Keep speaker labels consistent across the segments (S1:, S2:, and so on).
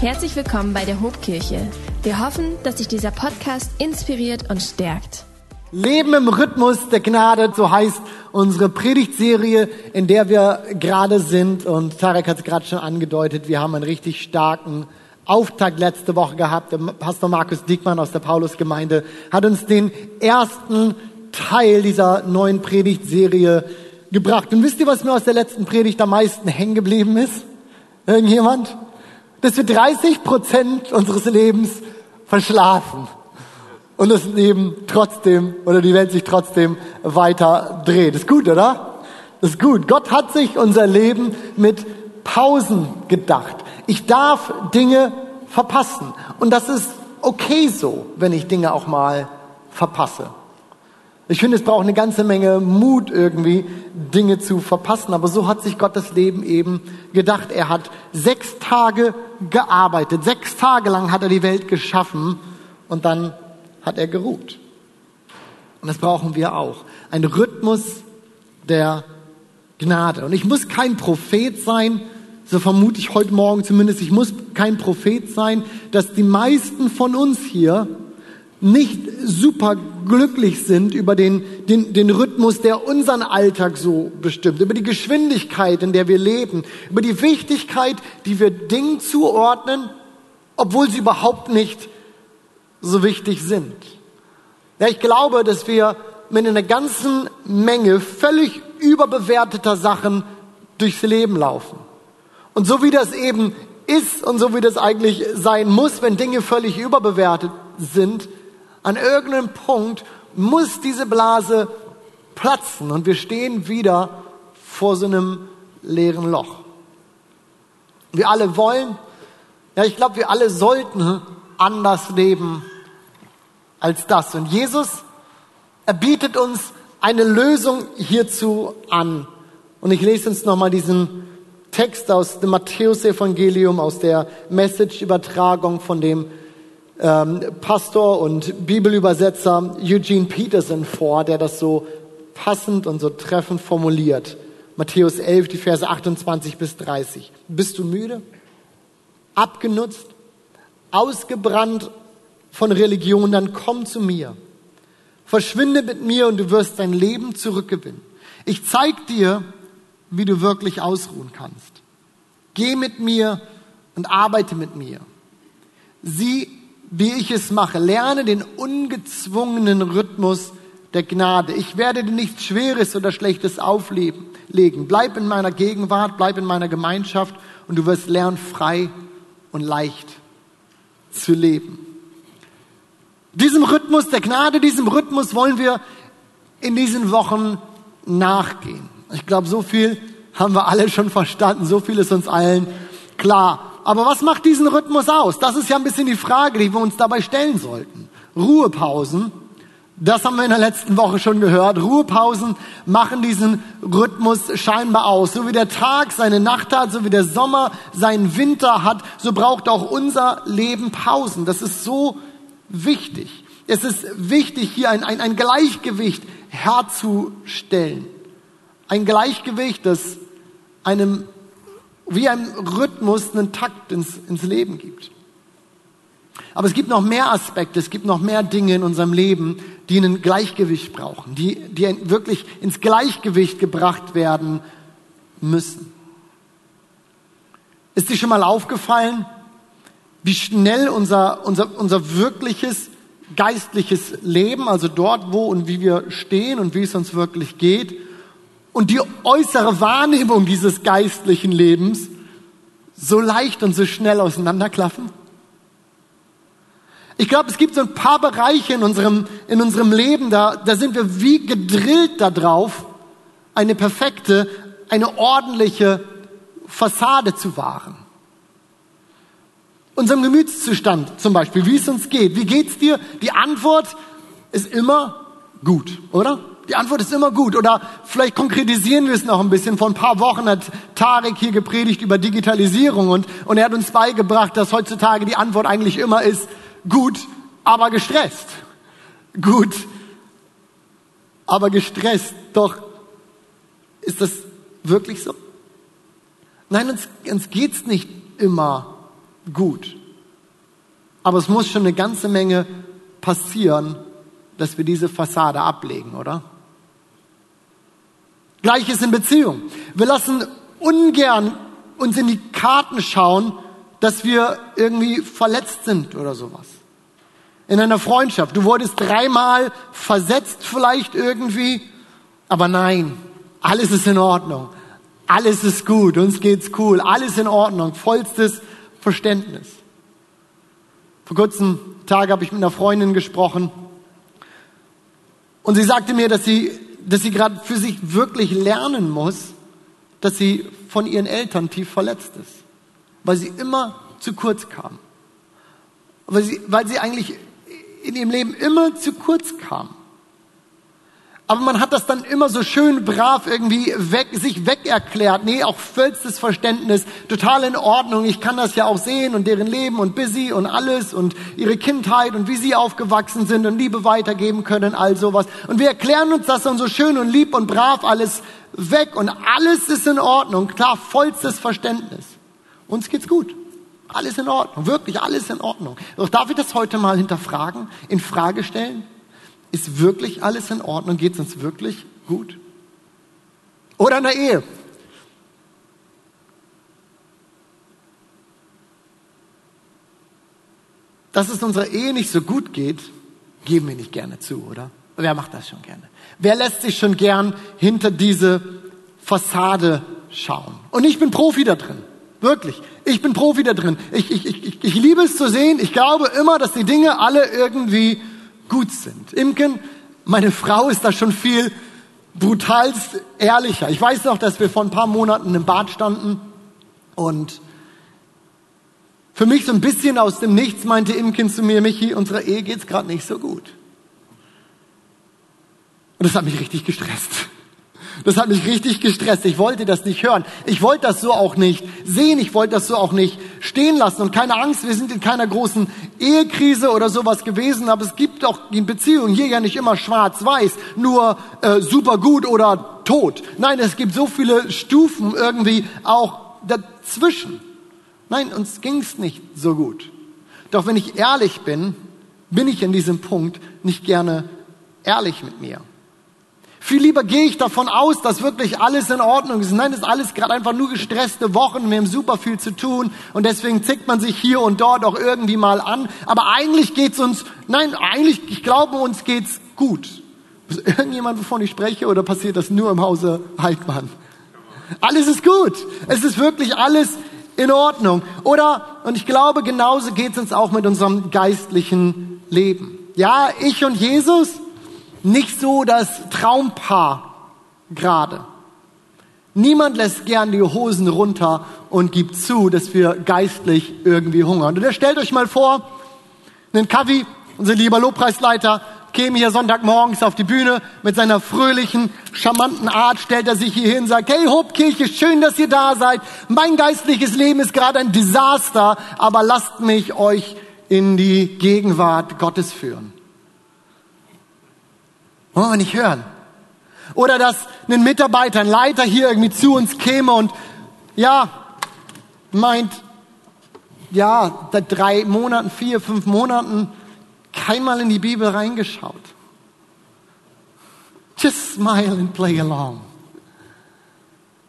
S1: Herzlich willkommen bei der Hobkirche. Wir hoffen, dass dich dieser Podcast inspiriert und stärkt.
S2: Leben im Rhythmus der Gnade, so heißt unsere Predigtserie, in der wir gerade sind. Und Tarek hat es gerade schon angedeutet, wir haben einen richtig starken Auftakt letzte Woche gehabt. Der Pastor Markus Dickmann aus der Paulusgemeinde hat uns den ersten Teil dieser neuen Predigtserie gebracht. Und wisst ihr, was mir aus der letzten Predigt am meisten hängen geblieben ist? Irgendjemand? Dass wir 30 Prozent unseres Lebens verschlafen. Und das Leben trotzdem oder die Welt sich trotzdem weiter dreht. ist gut, oder? Ist gut. Gott hat sich unser Leben mit Pausen gedacht. Ich darf Dinge verpassen. Und das ist okay so, wenn ich Dinge auch mal verpasse. Ich finde, es braucht eine ganze Menge Mut irgendwie, Dinge zu verpassen. Aber so hat sich Gott das Leben eben gedacht. Er hat sechs Tage gearbeitet. Sechs Tage lang hat er die Welt geschaffen und dann hat er geruht. Und das brauchen wir auch. Ein Rhythmus der Gnade. Und ich muss kein Prophet sein, so vermute ich heute Morgen zumindest, ich muss kein Prophet sein, dass die meisten von uns hier nicht super glücklich sind über den, den, den Rhythmus, der unseren Alltag so bestimmt, über die Geschwindigkeit, in der wir leben, über die Wichtigkeit, die wir Dingen zuordnen, obwohl sie überhaupt nicht so wichtig sind. Ja, ich glaube, dass wir mit einer ganzen Menge völlig überbewerteter Sachen durchs Leben laufen. Und so wie das eben ist und so wie das eigentlich sein muss, wenn Dinge völlig überbewertet sind, an irgendeinem Punkt muss diese Blase platzen und wir stehen wieder vor so einem leeren Loch. Wir alle wollen, ja, ich glaube, wir alle sollten anders leben als das. Und Jesus, er bietet uns eine Lösung hierzu an. Und ich lese uns nochmal diesen Text aus dem Matthäus-Evangelium, aus der Message-Übertragung von dem ähm, Pastor und Bibelübersetzer Eugene Peterson vor, der das so passend und so treffend formuliert. Matthäus 11, die Verse 28 bis 30. Bist du müde? Abgenutzt? Ausgebrannt von Religion? Dann komm zu mir. Verschwinde mit mir und du wirst dein Leben zurückgewinnen. Ich zeig dir, wie du wirklich ausruhen kannst. Geh mit mir und arbeite mit mir. Sieh wie ich es mache. Lerne den ungezwungenen Rhythmus der Gnade. Ich werde dir nichts Schweres oder Schlechtes auflegen. Bleib in meiner Gegenwart, bleib in meiner Gemeinschaft und du wirst lernen, frei und leicht zu leben. Diesem Rhythmus der Gnade, diesem Rhythmus wollen wir in diesen Wochen nachgehen. Ich glaube, so viel haben wir alle schon verstanden, so viel ist uns allen klar. Aber was macht diesen Rhythmus aus? Das ist ja ein bisschen die Frage, die wir uns dabei stellen sollten. Ruhepausen, das haben wir in der letzten Woche schon gehört. Ruhepausen machen diesen Rhythmus scheinbar aus. So wie der Tag seine Nacht hat, so wie der Sommer seinen Winter hat, so braucht auch unser Leben Pausen. Das ist so wichtig. Es ist wichtig, hier ein, ein, ein Gleichgewicht herzustellen. Ein Gleichgewicht, das einem wie ein Rhythmus einen Takt ins, ins Leben gibt. Aber es gibt noch mehr Aspekte, es gibt noch mehr Dinge in unserem Leben, die ein Gleichgewicht brauchen, die, die wirklich ins Gleichgewicht gebracht werden müssen. Ist dir schon mal aufgefallen, wie schnell unser, unser, unser wirkliches geistliches Leben, also dort, wo und wie wir stehen und wie es uns wirklich geht, und die äußere Wahrnehmung dieses geistlichen Lebens so leicht und so schnell auseinanderklaffen? Ich glaube, es gibt so ein paar Bereiche in unserem, in unserem Leben, da, da sind wir wie gedrillt darauf, eine perfekte, eine ordentliche Fassade zu wahren. Unserem Gemütszustand zum Beispiel, wie es uns geht. Wie geht's dir? Die Antwort ist immer gut, oder? Die Antwort ist immer gut. Oder vielleicht konkretisieren wir es noch ein bisschen. Vor ein paar Wochen hat Tarek hier gepredigt über Digitalisierung und, und er hat uns beigebracht, dass heutzutage die Antwort eigentlich immer ist, gut, aber gestresst. Gut, aber gestresst. Doch ist das wirklich so? Nein, uns, uns geht's nicht immer gut. Aber es muss schon eine ganze Menge passieren, dass wir diese Fassade ablegen, oder? Gleiches in Beziehung. Wir lassen ungern uns in die Karten schauen, dass wir irgendwie verletzt sind oder sowas. In einer Freundschaft. Du wurdest dreimal versetzt vielleicht irgendwie, aber nein, alles ist in Ordnung. Alles ist gut, uns geht's cool, alles in Ordnung, vollstes Verständnis. Vor kurzem Tag habe ich mit einer Freundin gesprochen und sie sagte mir, dass sie, dass sie gerade für sich wirklich lernen muss, dass sie von ihren Eltern tief verletzt ist, weil sie immer zu kurz kam. Weil sie, weil sie eigentlich in ihrem Leben immer zu kurz kam. Aber man hat das dann immer so schön brav irgendwie weg, sich weg erklärt. Nee, auch vollstes Verständnis, total in Ordnung. Ich kann das ja auch sehen und deren Leben und busy und alles und ihre Kindheit und wie sie aufgewachsen sind und Liebe weitergeben können, all sowas. Und wir erklären uns das dann so schön und lieb und brav alles weg und alles ist in Ordnung. Klar, vollstes Verständnis. Uns geht's gut. Alles in Ordnung. Wirklich alles in Ordnung. Doch darf ich das heute mal hinterfragen, in Frage stellen? Ist wirklich alles in Ordnung? Geht es uns wirklich gut? Oder in der Ehe? Dass es unserer Ehe nicht so gut geht, geben wir nicht gerne zu, oder? Wer macht das schon gerne? Wer lässt sich schon gern hinter diese Fassade schauen? Und ich bin Profi da drin. Wirklich. Ich bin Profi da drin. Ich, ich, ich, ich liebe es zu sehen. Ich glaube immer, dass die Dinge alle irgendwie gut sind. Imken, meine Frau ist da schon viel brutalst ehrlicher. Ich weiß noch, dass wir vor ein paar Monaten im Bad standen und für mich so ein bisschen aus dem Nichts meinte Imken zu mir, Michi, unserer Ehe geht's gerade nicht so gut. Und das hat mich richtig gestresst. Das hat mich richtig gestresst. Ich wollte das nicht hören. Ich wollte das so auch nicht sehen. Ich wollte das so auch nicht stehen lassen. Und keine Angst, wir sind in keiner großen Ehekrise oder sowas gewesen. Aber es gibt auch in Beziehungen hier ja nicht immer schwarz-weiß, nur äh, super gut oder tot. Nein, es gibt so viele Stufen irgendwie auch dazwischen. Nein, uns ging's nicht so gut. Doch wenn ich ehrlich bin, bin ich in diesem Punkt nicht gerne ehrlich mit mir. Viel lieber gehe ich davon aus, dass wirklich alles in Ordnung ist. Nein, das ist alles gerade einfach nur gestresste Wochen. Wir haben super viel zu tun und deswegen zickt man sich hier und dort auch irgendwie mal an. Aber eigentlich geht's uns, nein, eigentlich, ich glaube, uns geht's gut. Ist irgendjemand, wovon ich spreche, oder passiert das nur im Hause Heidmann? Alles ist gut. Es ist wirklich alles in Ordnung. Oder, und ich glaube, genauso geht's uns auch mit unserem geistlichen Leben. Ja, ich und Jesus, nicht so das Traumpaar gerade. Niemand lässt gern die Hosen runter und gibt zu, dass wir geistlich irgendwie hungern. Und ihr stellt euch mal vor, einen Kavi, unser lieber Lobpreisleiter, käme hier Sonntagmorgens auf die Bühne mit seiner fröhlichen, charmanten Art, stellt er sich hier hin sagt, hey Hobkirche, schön, dass ihr da seid. Mein geistliches Leben ist gerade ein Desaster, aber lasst mich euch in die Gegenwart Gottes führen. Wollen wir nicht hören. Oder dass ein Mitarbeiter, ein Leiter hier irgendwie zu uns käme und ja, meint, ja, seit drei Monaten, vier, fünf Monaten keinmal in die Bibel reingeschaut. Just smile and play along.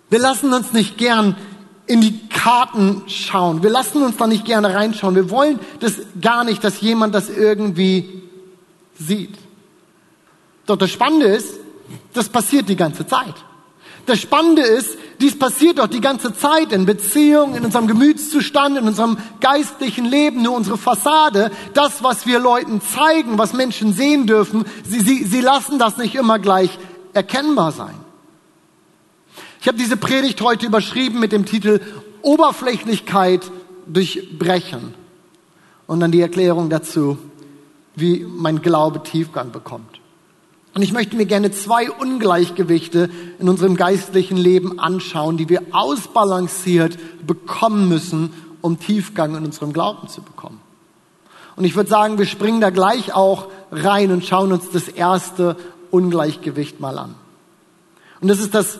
S2: Wir lassen uns nicht gern in die Karten schauen. Wir lassen uns da nicht gerne reinschauen. Wir wollen das gar nicht, dass jemand das irgendwie sieht. Doch das Spannende ist, das passiert die ganze Zeit. Das Spannende ist, dies passiert doch die ganze Zeit in Beziehungen, in unserem Gemütszustand, in unserem geistlichen Leben, nur unsere Fassade, das, was wir Leuten zeigen, was Menschen sehen dürfen, sie, sie, sie lassen das nicht immer gleich erkennbar sein. Ich habe diese Predigt heute überschrieben mit dem Titel Oberflächlichkeit durchbrechen und dann die Erklärung dazu, wie mein Glaube Tiefgang bekommt. Und ich möchte mir gerne zwei Ungleichgewichte in unserem geistlichen Leben anschauen, die wir ausbalanciert bekommen müssen, um Tiefgang in unserem Glauben zu bekommen. Und ich würde sagen, wir springen da gleich auch rein und schauen uns das erste Ungleichgewicht mal an. Und das ist das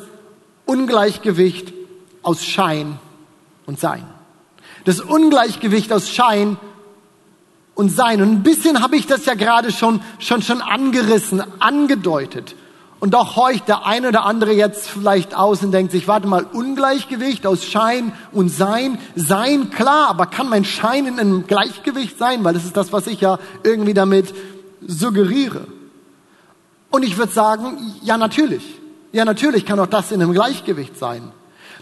S2: Ungleichgewicht aus Schein und Sein. Das Ungleichgewicht aus Schein und Sein. Und ein bisschen habe ich das ja gerade schon, schon, schon angerissen, angedeutet. Und doch horcht der eine oder andere jetzt vielleicht aus und denkt sich, warte mal, Ungleichgewicht aus Schein und Sein. Sein, klar, aber kann mein Schein in einem Gleichgewicht sein? Weil das ist das, was ich ja irgendwie damit suggeriere. Und ich würde sagen, ja natürlich. Ja natürlich kann auch das in einem Gleichgewicht sein.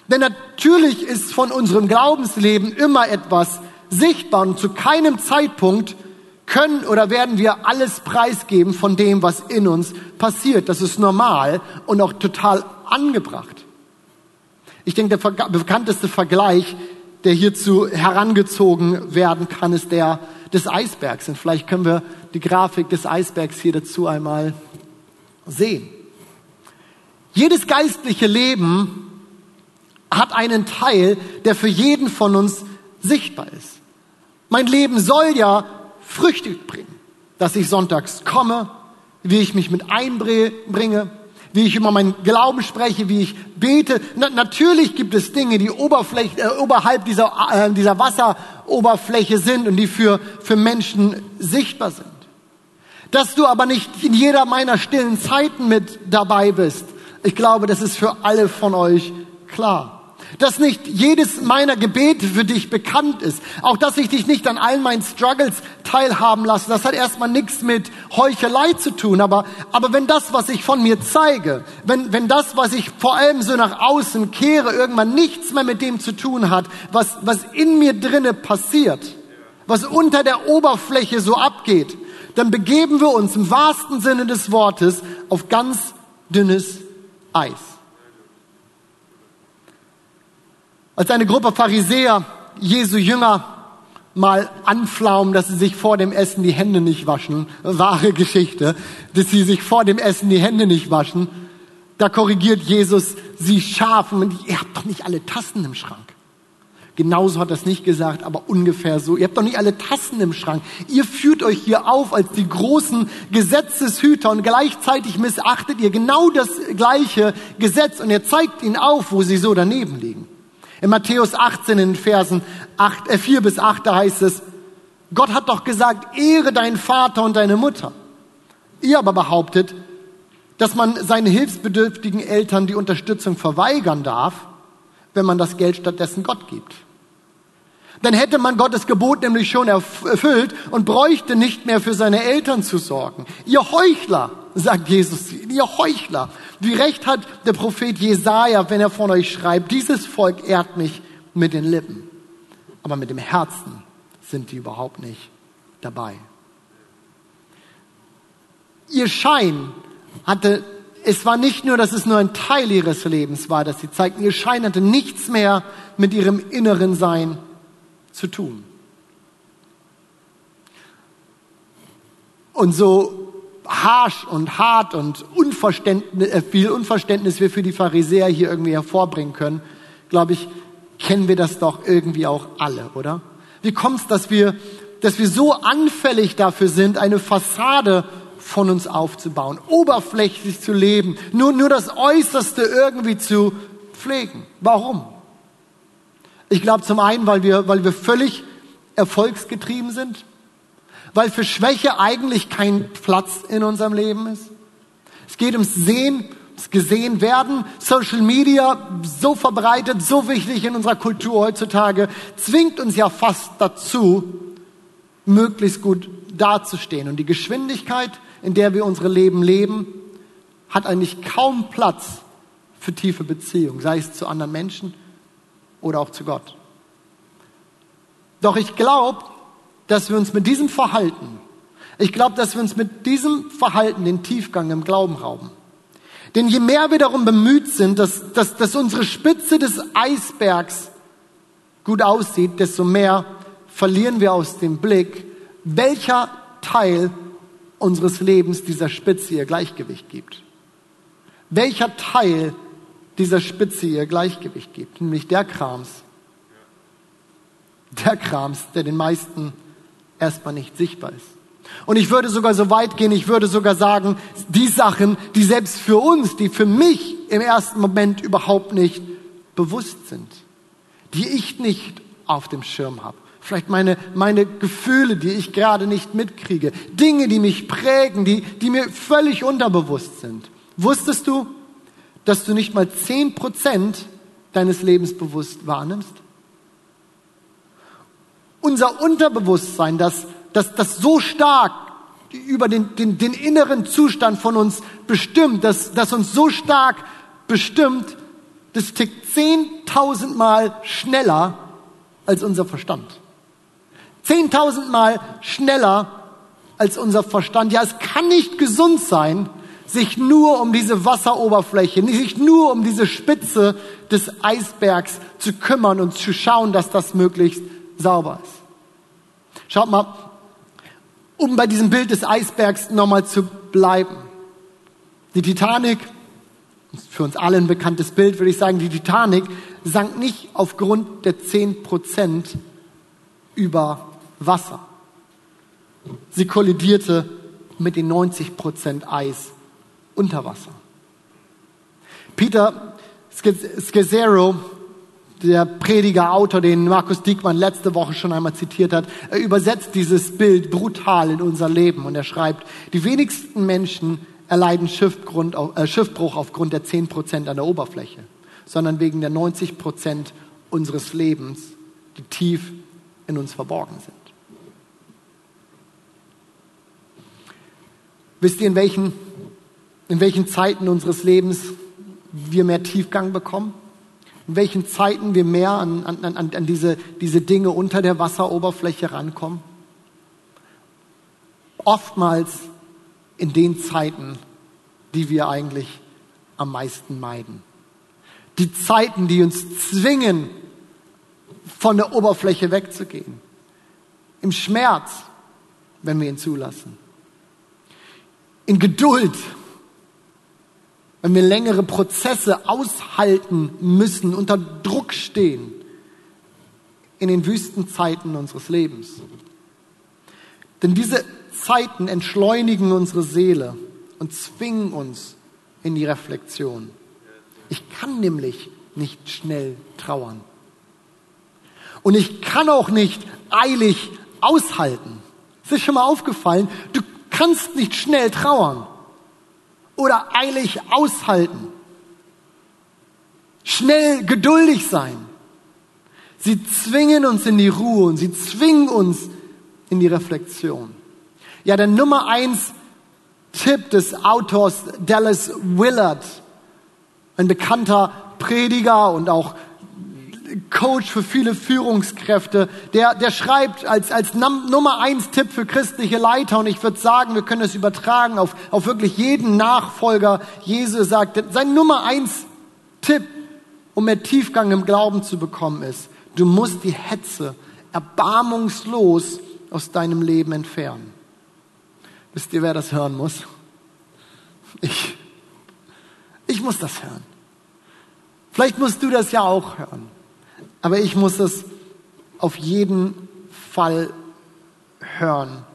S2: Denn natürlich ist von unserem Glaubensleben immer etwas sichtbar und zu keinem Zeitpunkt können oder werden wir alles preisgeben von dem, was in uns passiert. Das ist normal und auch total angebracht. Ich denke, der bekannteste Vergleich, der hierzu herangezogen werden kann, ist der des Eisbergs. Und vielleicht können wir die Grafik des Eisbergs hier dazu einmal sehen. Jedes geistliche Leben hat einen Teil, der für jeden von uns sichtbar ist. Mein Leben soll ja Früchte bringen, dass ich sonntags komme, wie ich mich mit einbringe, wie ich über meinen Glauben spreche, wie ich bete. Na, natürlich gibt es Dinge, die äh, oberhalb dieser, äh, dieser Wasseroberfläche sind und die für, für Menschen sichtbar sind. Dass du aber nicht in jeder meiner stillen Zeiten mit dabei bist, ich glaube, das ist für alle von euch klar dass nicht jedes meiner Gebete für dich bekannt ist, auch dass ich dich nicht an all meinen Struggles teilhaben lasse, das hat erstmal nichts mit Heuchelei zu tun, aber, aber wenn das, was ich von mir zeige, wenn, wenn das, was ich vor allem so nach außen kehre, irgendwann nichts mehr mit dem zu tun hat, was, was in mir drinne passiert, was unter der Oberfläche so abgeht, dann begeben wir uns im wahrsten Sinne des Wortes auf ganz dünnes Eis. Als eine Gruppe Pharisäer Jesu Jünger mal anflaumen, dass sie sich vor dem Essen die Hände nicht waschen, wahre Geschichte, dass sie sich vor dem Essen die Hände nicht waschen, da korrigiert Jesus sie scharf und ihr habt doch nicht alle Tassen im Schrank. Genauso hat er es nicht gesagt, aber ungefähr so. Ihr habt doch nicht alle Tassen im Schrank. Ihr führt euch hier auf als die großen Gesetzeshüter und gleichzeitig missachtet ihr genau das gleiche Gesetz und ihr zeigt ihnen auf, wo sie so daneben liegen. In Matthäus 18 in Versen 8, äh 4 bis 8, da heißt es, Gott hat doch gesagt, ehre deinen Vater und deine Mutter. Ihr aber behauptet, dass man seinen hilfsbedürftigen Eltern die Unterstützung verweigern darf, wenn man das Geld stattdessen Gott gibt. Dann hätte man Gottes Gebot nämlich schon erfüllt und bräuchte nicht mehr für seine Eltern zu sorgen. Ihr Heuchler, sagt Jesus, ihr Heuchler. Wie recht hat der Prophet Jesaja, wenn er von euch schreibt, dieses Volk ehrt mich mit den Lippen, aber mit dem Herzen sind die überhaupt nicht dabei. Ihr Schein hatte, es war nicht nur, dass es nur ein Teil ihres Lebens war, dass sie zeigten, ihr Schein hatte nichts mehr mit ihrem inneren Sein zu tun. Und so harsh und hart und Unverständnis, äh, viel Unverständnis wir für die Pharisäer hier irgendwie hervorbringen können, glaube ich, kennen wir das doch irgendwie auch alle, oder? Wie kommt es, dass wir, dass wir so anfällig dafür sind, eine Fassade von uns aufzubauen, oberflächlich zu leben, nur, nur das Äußerste irgendwie zu pflegen? Warum? Ich glaube zum einen, weil wir, weil wir völlig erfolgsgetrieben sind, weil für Schwäche eigentlich kein Platz in unserem Leben ist. Es geht ums Sehen, ums Gesehen werden. Social Media, so verbreitet, so wichtig in unserer Kultur heutzutage, zwingt uns ja fast dazu, möglichst gut dazustehen. Und die Geschwindigkeit, in der wir unsere Leben leben, hat eigentlich kaum Platz für tiefe Beziehungen, sei es zu anderen Menschen oder auch zu Gott. Doch ich glaube, dass wir uns mit diesem Verhalten, ich glaube, dass wir uns mit diesem Verhalten den Tiefgang im Glauben rauben. Denn je mehr wir darum bemüht sind, dass, dass, dass unsere Spitze des Eisbergs gut aussieht, desto mehr verlieren wir aus dem Blick, welcher Teil unseres Lebens dieser Spitze ihr Gleichgewicht gibt. Welcher Teil dieser Spitze ihr Gleichgewicht gibt, nämlich der Krams, der Krams, der den meisten erstmal nicht sichtbar ist. Und ich würde sogar so weit gehen, ich würde sogar sagen, die Sachen, die selbst für uns, die für mich im ersten Moment überhaupt nicht bewusst sind, die ich nicht auf dem Schirm habe. Vielleicht meine, meine Gefühle, die ich gerade nicht mitkriege. Dinge, die mich prägen, die, die mir völlig unterbewusst sind. Wusstest du, dass du nicht mal zehn Prozent deines Lebens bewusst wahrnimmst? Unser Unterbewusstsein, das, das, das so stark über den, den, den inneren Zustand von uns bestimmt, das, das uns so stark bestimmt, das tickt zehntausendmal schneller als unser Verstand. Zehntausendmal schneller als unser Verstand. Ja, es kann nicht gesund sein, sich nur um diese Wasseroberfläche, sich nur um diese Spitze des Eisbergs zu kümmern und zu schauen, dass das möglichst sauber ist. Schaut mal, um bei diesem Bild des Eisbergs nochmal zu bleiben. Die Titanic, für uns alle ein bekanntes Bild, würde ich sagen, die Titanic sank nicht aufgrund der zehn Prozent über Wasser. Sie kollidierte mit den 90 Prozent Eis unter Wasser. Peter Scazzaro, der Prediger, Autor, den Markus Diekmann letzte Woche schon einmal zitiert hat, er übersetzt dieses Bild brutal in unser Leben und er schreibt, die wenigsten Menschen erleiden äh, Schiffbruch aufgrund der 10 Prozent an der Oberfläche, sondern wegen der 90 Prozent unseres Lebens, die tief in uns verborgen sind. Wisst ihr, in welchen in welchen Zeiten unseres Lebens wir mehr Tiefgang bekommen, in welchen Zeiten wir mehr an, an, an, an diese, diese Dinge unter der Wasseroberfläche rankommen. Oftmals in den Zeiten, die wir eigentlich am meisten meiden. Die Zeiten, die uns zwingen, von der Oberfläche wegzugehen. Im Schmerz, wenn wir ihn zulassen. In Geduld, wenn wir längere Prozesse aushalten müssen, unter Druck stehen in den Wüstenzeiten unseres Lebens. Denn diese Zeiten entschleunigen unsere Seele und zwingen uns in die Reflexion. Ich kann nämlich nicht schnell trauern. Und ich kann auch nicht eilig aushalten. Es ist schon mal aufgefallen, du kannst nicht schnell trauern oder eilig aushalten. Schnell geduldig sein. Sie zwingen uns in die Ruhe und sie zwingen uns in die Reflexion. Ja, der Nummer eins Tipp des Autors Dallas Willard, ein bekannter Prediger und auch Coach für viele Führungskräfte, der, der schreibt als, als Nummer eins Tipp für christliche Leiter, und ich würde sagen, wir können es übertragen auf, auf wirklich jeden Nachfolger Jesu, sagt, sein Nummer eins Tipp, um mehr Tiefgang im Glauben zu bekommen, ist, du musst die Hetze erbarmungslos aus deinem Leben entfernen. Wisst ihr, wer das hören muss? Ich. Ich muss das hören. Vielleicht musst du das ja auch hören. Aber ich muss es auf jeden Fall hören,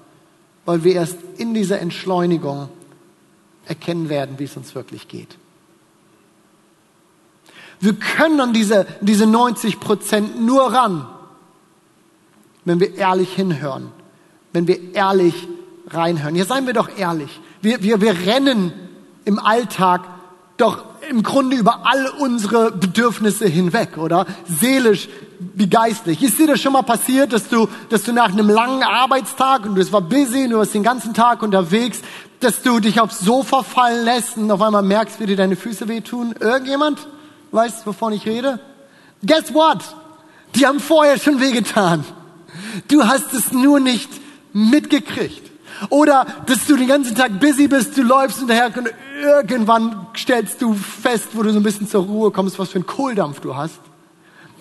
S2: weil wir erst in dieser Entschleunigung erkennen werden, wie es uns wirklich geht. Wir können an diese, diese 90 Prozent nur ran, wenn wir ehrlich hinhören, wenn wir ehrlich reinhören. Hier seien wir doch ehrlich. Wir, wir, wir rennen im Alltag doch im Grunde über all unsere Bedürfnisse hinweg, oder? Seelisch wie geistlich. Ist dir das schon mal passiert, dass du, dass du nach einem langen Arbeitstag und es war busy und du warst den ganzen Tag unterwegs, dass du dich aufs Sofa fallen lässt und auf einmal merkst, wie dir deine Füße wehtun? Irgendjemand weiß, wovon ich rede? Guess what? Die haben vorher schon wehgetan. Du hast es nur nicht mitgekriegt. Oder dass du den ganzen Tag busy bist, du läufst hinterher und irgendwann stellst du fest, wo du so ein bisschen zur Ruhe kommst, was für einen Kohldampf du hast.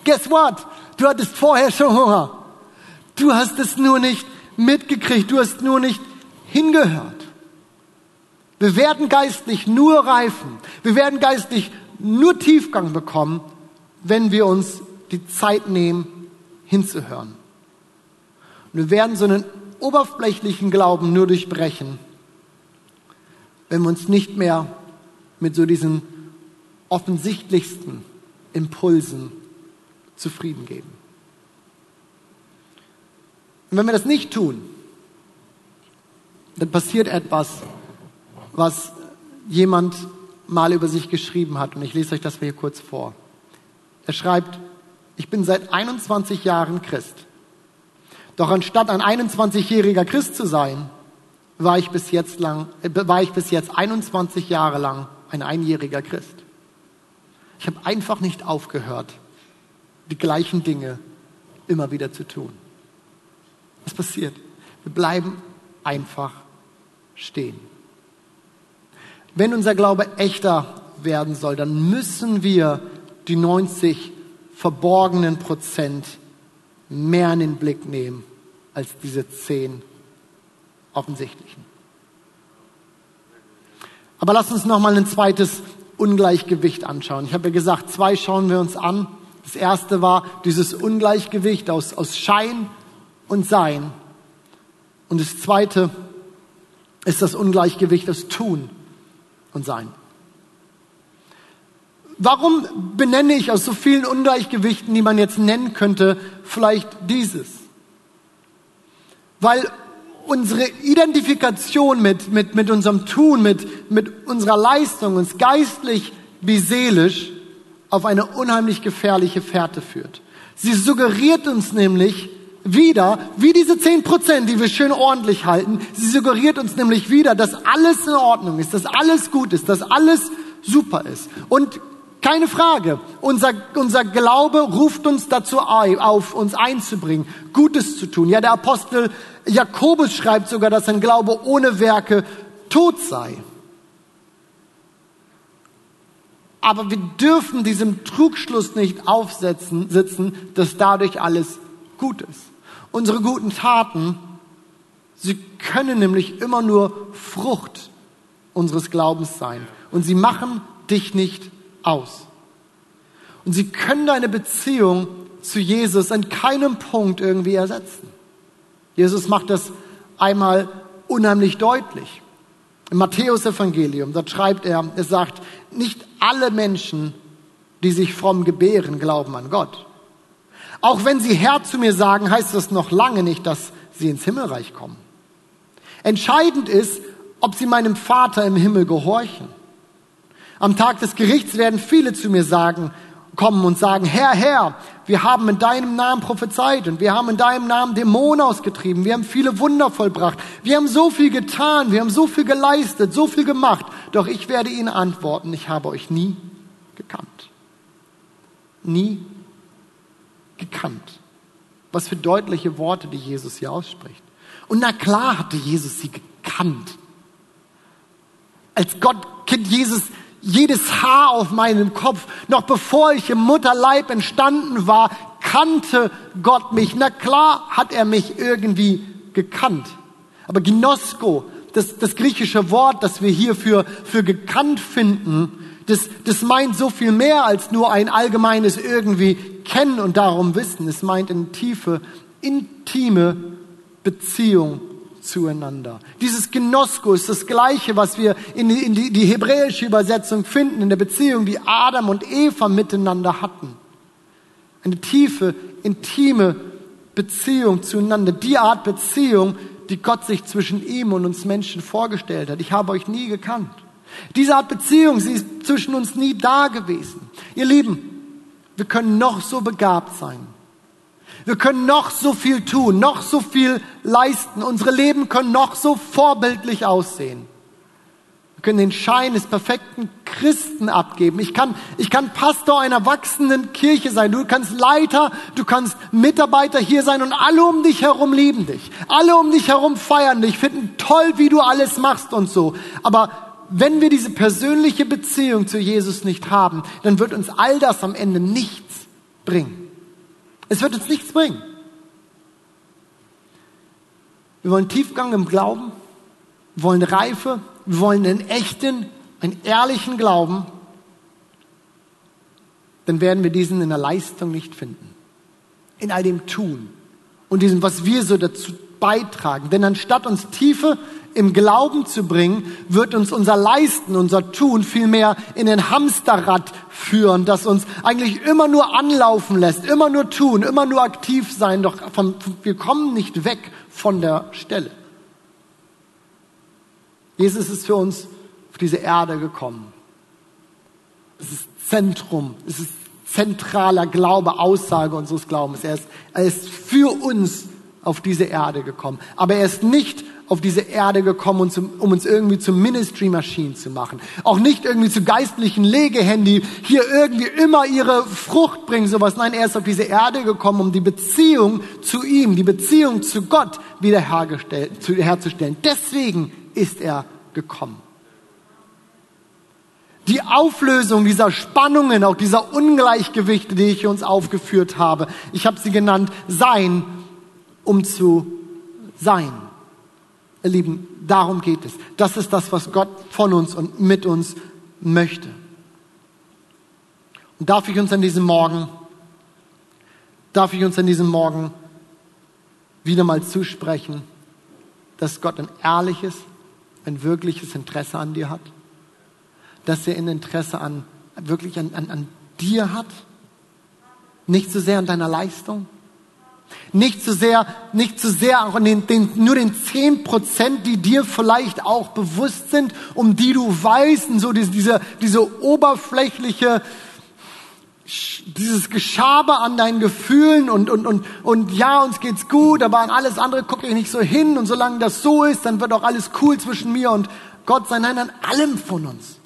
S2: Guess what? Du hattest vorher schon Hunger. Du hast es nur nicht mitgekriegt, du hast nur nicht hingehört. Wir werden geistlich nur reifen. Wir werden geistlich nur Tiefgang bekommen, wenn wir uns die Zeit nehmen, hinzuhören. Und wir werden so einen oberflächlichen Glauben nur durchbrechen, wenn wir uns nicht mehr mit so diesen offensichtlichsten Impulsen zufrieden geben. Und wenn wir das nicht tun, dann passiert etwas, was jemand mal über sich geschrieben hat. Und ich lese euch das hier kurz vor. Er schreibt, ich bin seit 21 Jahren Christ. Doch anstatt ein 21-jähriger Christ zu sein, war ich bis jetzt lang, äh, war ich bis jetzt 21 Jahre lang ein einjähriger Christ. Ich habe einfach nicht aufgehört, die gleichen Dinge immer wieder zu tun. Was passiert? Wir bleiben einfach stehen. Wenn unser Glaube echter werden soll, dann müssen wir die 90 verborgenen Prozent mehr in den Blick nehmen als diese 10 offensichtlichen. Aber lass uns noch mal ein zweites Ungleichgewicht anschauen. Ich habe ja gesagt, zwei schauen wir uns an. Das erste war dieses Ungleichgewicht aus, aus Schein und Sein. Und das zweite ist das Ungleichgewicht aus Tun und Sein. Warum benenne ich aus so vielen Ungleichgewichten, die man jetzt nennen könnte, vielleicht dieses? Weil unsere Identifikation mit, mit, mit unserem Tun, mit, mit unserer Leistung uns geistlich wie seelisch auf eine unheimlich gefährliche Fährte führt. Sie suggeriert uns nämlich wieder, wie diese zehn Prozent, die wir schön ordentlich halten, sie suggeriert uns nämlich wieder, dass alles in Ordnung ist, dass alles gut ist, dass alles super ist. Und keine Frage. Unser, unser Glaube ruft uns dazu auf, uns einzubringen, Gutes zu tun. Ja, der Apostel Jakobus schreibt sogar, dass ein Glaube ohne Werke tot sei. Aber wir dürfen diesem Trugschluss nicht aufsetzen, sitzen, dass dadurch alles gut ist. Unsere guten Taten, sie können nämlich immer nur Frucht unseres Glaubens sein. Und sie machen dich nicht aus. Und sie können deine Beziehung zu Jesus an keinem Punkt irgendwie ersetzen. Jesus macht das einmal unheimlich deutlich. Im Matthäus-Evangelium, dort schreibt er, er sagt, nicht alle Menschen, die sich fromm gebären, glauben an Gott. Auch wenn sie Herr zu mir sagen, heißt das noch lange nicht, dass sie ins Himmelreich kommen. Entscheidend ist, ob sie meinem Vater im Himmel gehorchen. Am Tag des Gerichts werden viele zu mir sagen, kommen und sagen, Herr, Herr, wir haben in deinem Namen prophezeit und wir haben in deinem Namen Dämonen ausgetrieben, wir haben viele Wunder vollbracht, wir haben so viel getan, wir haben so viel geleistet, so viel gemacht, doch ich werde ihnen antworten, ich habe euch nie gekannt. Nie gekannt. Was für deutliche Worte, die Jesus hier ausspricht. Und na klar hatte Jesus sie gekannt. Als Gott kennt Jesus jedes Haar auf meinem Kopf. Noch bevor ich im Mutterleib entstanden war, kannte Gott mich. Na klar hat er mich irgendwie gekannt. Aber Gnosko, das, das griechische Wort, das wir hier für, für gekannt finden, das, das meint so viel mehr als nur ein allgemeines irgendwie kennen und darum wissen. Es meint eine tiefe, intime Beziehung zueinander. Dieses Genosko ist das Gleiche, was wir in die, in die, die hebräische Übersetzung finden, in der Beziehung, die Adam und Eva miteinander hatten. Eine tiefe, intime Beziehung zueinander. Die Art Beziehung, die Gott sich zwischen ihm und uns Menschen vorgestellt hat. Ich habe euch nie gekannt. Diese Art Beziehung, sie ist zwischen uns nie da gewesen. Ihr Lieben, wir können noch so begabt sein. Wir können noch so viel tun, noch so viel leisten. Unsere Leben können noch so vorbildlich aussehen. Wir können den Schein des perfekten Christen abgeben. Ich kann, ich kann Pastor einer wachsenden Kirche sein. Du kannst Leiter, du kannst Mitarbeiter hier sein und alle um dich herum lieben dich. Alle um dich herum feiern dich, finden toll, wie du alles machst und so. Aber wenn wir diese persönliche Beziehung zu Jesus nicht haben, dann wird uns all das am Ende nichts bringen. Es wird uns nichts bringen. Wir wollen Tiefgang im Glauben, wir wollen Reife, wir wollen einen echten, einen ehrlichen Glauben, dann werden wir diesen in der Leistung nicht finden. In all dem Tun und diesem, was wir so dazu beitragen. Denn anstatt uns Tiefe im Glauben zu bringen, wird uns unser Leisten, unser Tun vielmehr in den Hamsterrad führen, das uns eigentlich immer nur anlaufen lässt, immer nur tun, immer nur aktiv sein, doch vom, wir kommen nicht weg von der Stelle. Jesus ist für uns auf diese Erde gekommen. Es ist Zentrum, es ist zentraler Glaube, Aussage unseres Glaubens. Er ist, er ist für uns auf diese Erde gekommen. Aber er ist nicht auf diese Erde gekommen, um uns irgendwie zu Ministry-Maschinen zu machen. Auch nicht irgendwie zu geistlichen Legehänden, die hier irgendwie immer ihre Frucht bringen, sowas. Nein, er ist auf diese Erde gekommen, um die Beziehung zu ihm, die Beziehung zu Gott wiederherzustellen. Deswegen ist er gekommen. Die Auflösung dieser Spannungen, auch dieser Ungleichgewichte, die ich uns aufgeführt habe, ich habe sie genannt, sein, um zu sein. Ihr Lieben, darum geht es. Das ist das, was Gott von uns und mit uns möchte. Und darf ich uns an diesem Morgen, darf ich uns an diesem Morgen wieder mal zusprechen, dass Gott ein ehrliches, ein wirkliches Interesse an dir hat? Dass er ein Interesse an, wirklich an, an, an dir hat? Nicht so sehr an deiner Leistung? Nicht so sehr, nicht so sehr auch den, den, nur den zehn Prozent, die dir vielleicht auch bewusst sind, um die du weißt, und so diese, diese, diese oberflächliche, dieses Geschabe an deinen Gefühlen und, und, und, und ja, uns geht's gut, aber an alles andere gucke ich nicht so hin und solange das so ist, dann wird auch alles cool zwischen mir und Gott sein. Nein, an allem von uns.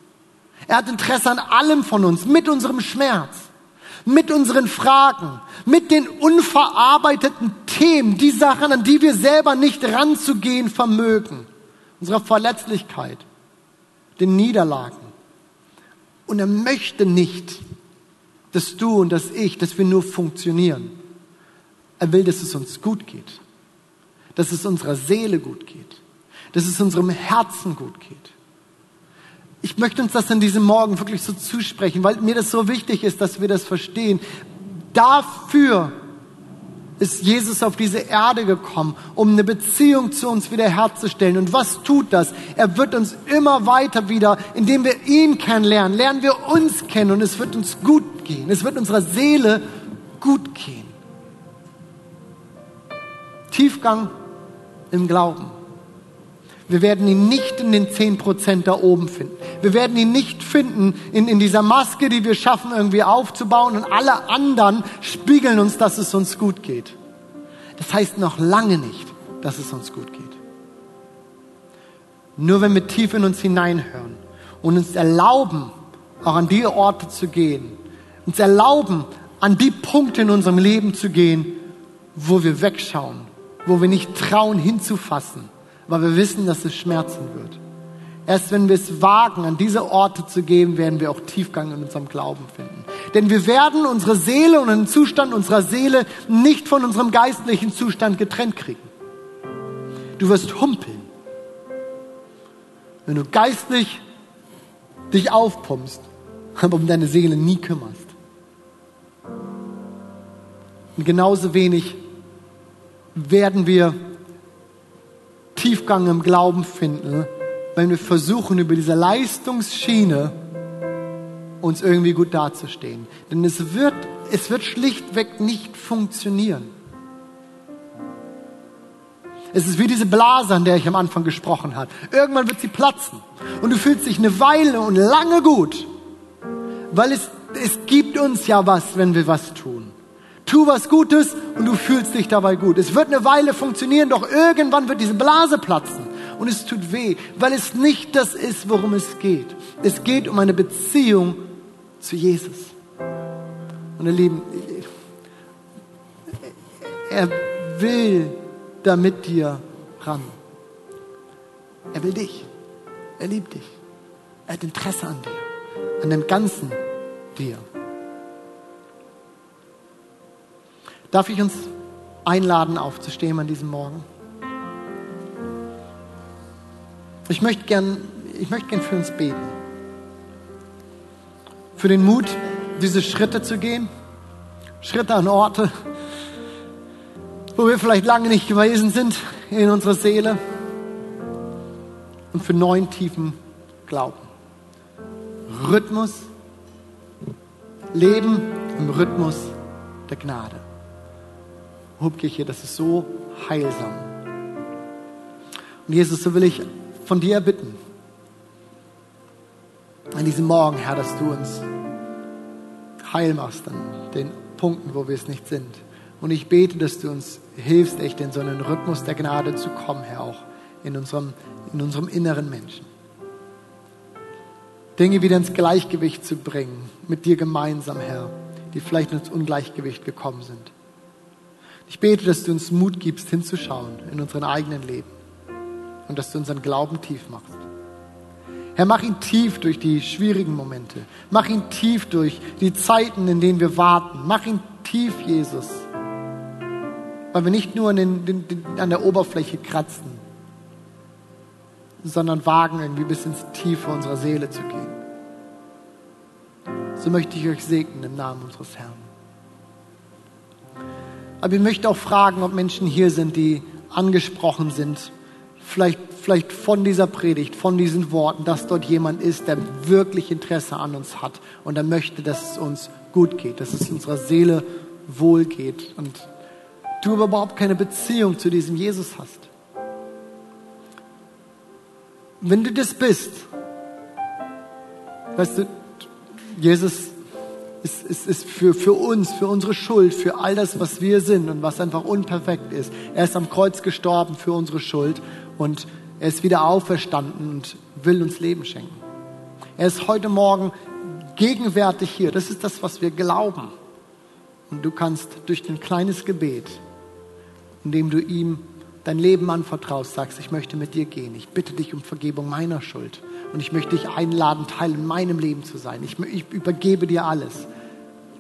S2: Er hat Interesse an allem von uns, mit unserem Schmerz mit unseren Fragen, mit den unverarbeiteten Themen, die Sachen, an die wir selber nicht ranzugehen vermögen, unserer Verletzlichkeit, den Niederlagen. Und er möchte nicht, dass du und dass ich, dass wir nur funktionieren. Er will, dass es uns gut geht, dass es unserer Seele gut geht, dass es unserem Herzen gut geht ich möchte uns das an diesem Morgen wirklich so zusprechen, weil mir das so wichtig ist, dass wir das verstehen. Dafür ist Jesus auf diese Erde gekommen, um eine Beziehung zu uns wiederherzustellen. Und was tut das? Er wird uns immer weiter wieder, indem wir ihn kennenlernen, lernen wir uns kennen und es wird uns gut gehen. Es wird unserer Seele gut gehen. Tiefgang im Glauben. Wir werden ihn nicht in den zehn Prozent da oben finden. Wir werden ihn nicht finden in, in dieser Maske, die wir schaffen, irgendwie aufzubauen und alle anderen spiegeln uns, dass es uns gut geht. Das heißt noch lange nicht, dass es uns gut geht. Nur wenn wir tief in uns hineinhören und uns erlauben, auch an die Orte zu gehen, uns erlauben, an die Punkte in unserem Leben zu gehen, wo wir wegschauen, wo wir nicht trauen hinzufassen, weil wir wissen, dass es schmerzen wird. Erst wenn wir es wagen, an diese Orte zu gehen, werden wir auch Tiefgang in unserem Glauben finden. Denn wir werden unsere Seele und den Zustand unserer Seele nicht von unserem geistlichen Zustand getrennt kriegen. Du wirst humpeln, wenn du geistlich dich aufpumpst, aber um deine Seele nie kümmerst. Und genauso wenig werden wir Tiefgang im Glauben finden, wenn wir versuchen, über diese Leistungsschiene uns irgendwie gut dazustehen. Denn es wird, es wird schlichtweg nicht funktionieren. Es ist wie diese Blase, an der ich am Anfang gesprochen habe. Irgendwann wird sie platzen. Und du fühlst dich eine Weile und lange gut. Weil es, es gibt uns ja was, wenn wir was tun. Tu was Gutes und du fühlst dich dabei gut. Es wird eine Weile funktionieren, doch irgendwann wird diese Blase platzen und es tut weh, weil es nicht das ist, worum es geht. Es geht um eine Beziehung zu Jesus. Und ihr Lieben, er will da mit dir ran. Er will dich. Er liebt dich. Er hat Interesse an dir, an dem ganzen dir. Darf ich uns einladen, aufzustehen an diesem Morgen? Ich möchte gern, ich möchte gern für uns beten. Für den Mut, diese Schritte zu gehen. Schritte an Orte, wo wir vielleicht lange nicht gewesen sind in unserer Seele. und für neuen tiefen Glauben. Rhythmus, Leben im Rhythmus der Gnade. Hubkirche, das ist so heilsam. Und Jesus, so will ich von dir bitten, an diesem Morgen, Herr, dass du uns heil machst an den Punkten, wo wir es nicht sind. Und ich bete, dass du uns hilfst, echt in so einen Rhythmus der Gnade zu kommen, Herr, auch in unserem, in unserem inneren Menschen. Dinge wieder ins Gleichgewicht zu bringen, mit dir gemeinsam, Herr, die vielleicht ins Ungleichgewicht gekommen sind. Ich bete, dass du uns Mut gibst, hinzuschauen in unseren eigenen Leben und dass du unseren Glauben tief machst. Herr, mach ihn tief durch die schwierigen Momente. Mach ihn tief durch die Zeiten, in denen wir warten. Mach ihn tief, Jesus. Weil wir nicht nur an, den, den, den, an der Oberfläche kratzen, sondern wagen, irgendwie bis ins Tiefe unserer Seele zu gehen. So möchte ich euch segnen im Namen unseres Herrn. Aber ich möchte auch fragen, ob Menschen hier sind, die angesprochen sind, vielleicht, vielleicht von dieser Predigt, von diesen Worten, dass dort jemand ist, der wirklich Interesse an uns hat und er möchte, dass es uns gut geht, dass es unserer Seele wohl geht und du überhaupt keine Beziehung zu diesem Jesus hast. Wenn du das bist, weißt du, Jesus ist, ist, ist für, für uns, für unsere Schuld, für all das, was wir sind und was einfach unperfekt ist. Er ist am Kreuz gestorben für unsere Schuld und er ist wieder auferstanden und will uns Leben schenken. Er ist heute Morgen gegenwärtig hier. Das ist das, was wir glauben. Und du kannst durch ein kleines Gebet, indem du ihm dein Leben anvertraust, sagst, ich möchte mit dir gehen. Ich bitte dich um Vergebung meiner Schuld. Und ich möchte dich einladen, Teil in meinem Leben zu sein. Ich, ich übergebe dir alles.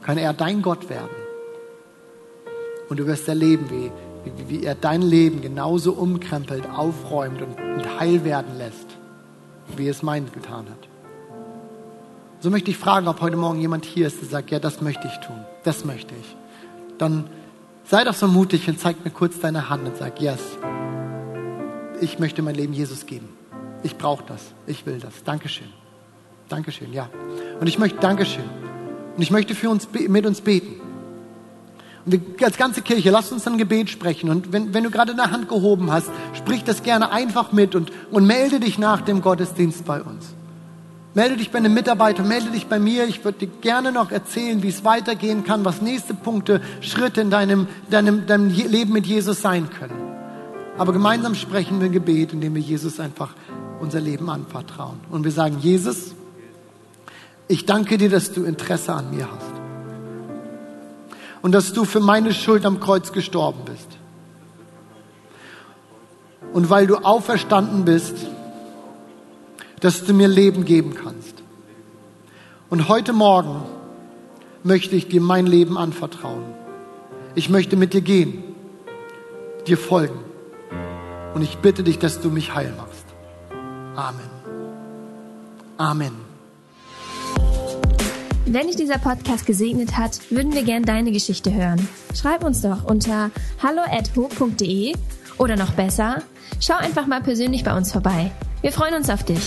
S2: Kann er dein Gott werden. Und du wirst erleben, wie, wie, wie er dein Leben genauso umkrempelt, aufräumt und, und heil werden lässt, wie es mein getan hat. So möchte ich fragen, ob heute Morgen jemand hier ist, der sagt, ja, das möchte ich tun, das möchte ich. Dann sei doch so mutig und zeig mir kurz deine Hand und sag, yes, ich möchte mein Leben Jesus geben. Ich brauche das, ich will das. Dankeschön. Dankeschön, ja. Und ich möchte, Dankeschön. Und ich möchte für uns, mit uns beten. Und wir, als ganze Kirche, lasst uns ein Gebet sprechen. Und wenn, wenn du gerade eine Hand gehoben hast, sprich das gerne einfach mit und, und melde dich nach dem Gottesdienst bei uns. Melde dich bei einem Mitarbeiter, melde dich bei mir. Ich würde dir gerne noch erzählen, wie es weitergehen kann, was nächste Punkte, Schritte in deinem, deinem, deinem Leben mit Jesus sein können. Aber gemeinsam sprechen wir ein Gebet, indem wir Jesus einfach unser Leben anvertrauen. Und wir sagen, Jesus, ich danke dir, dass du Interesse an mir hast. Und dass du für meine Schuld am Kreuz gestorben bist. Und weil du auferstanden bist, dass du mir Leben geben kannst. Und heute Morgen möchte ich dir mein Leben anvertrauen. Ich möchte mit dir gehen, dir folgen. Und ich bitte dich, dass du mich heil machst. Amen. Amen.
S1: Wenn dich dieser Podcast gesegnet hat, würden wir gern deine Geschichte hören. Schreib uns doch unter hallo@ho.de oder noch besser, schau einfach mal persönlich bei uns vorbei. Wir freuen uns auf dich.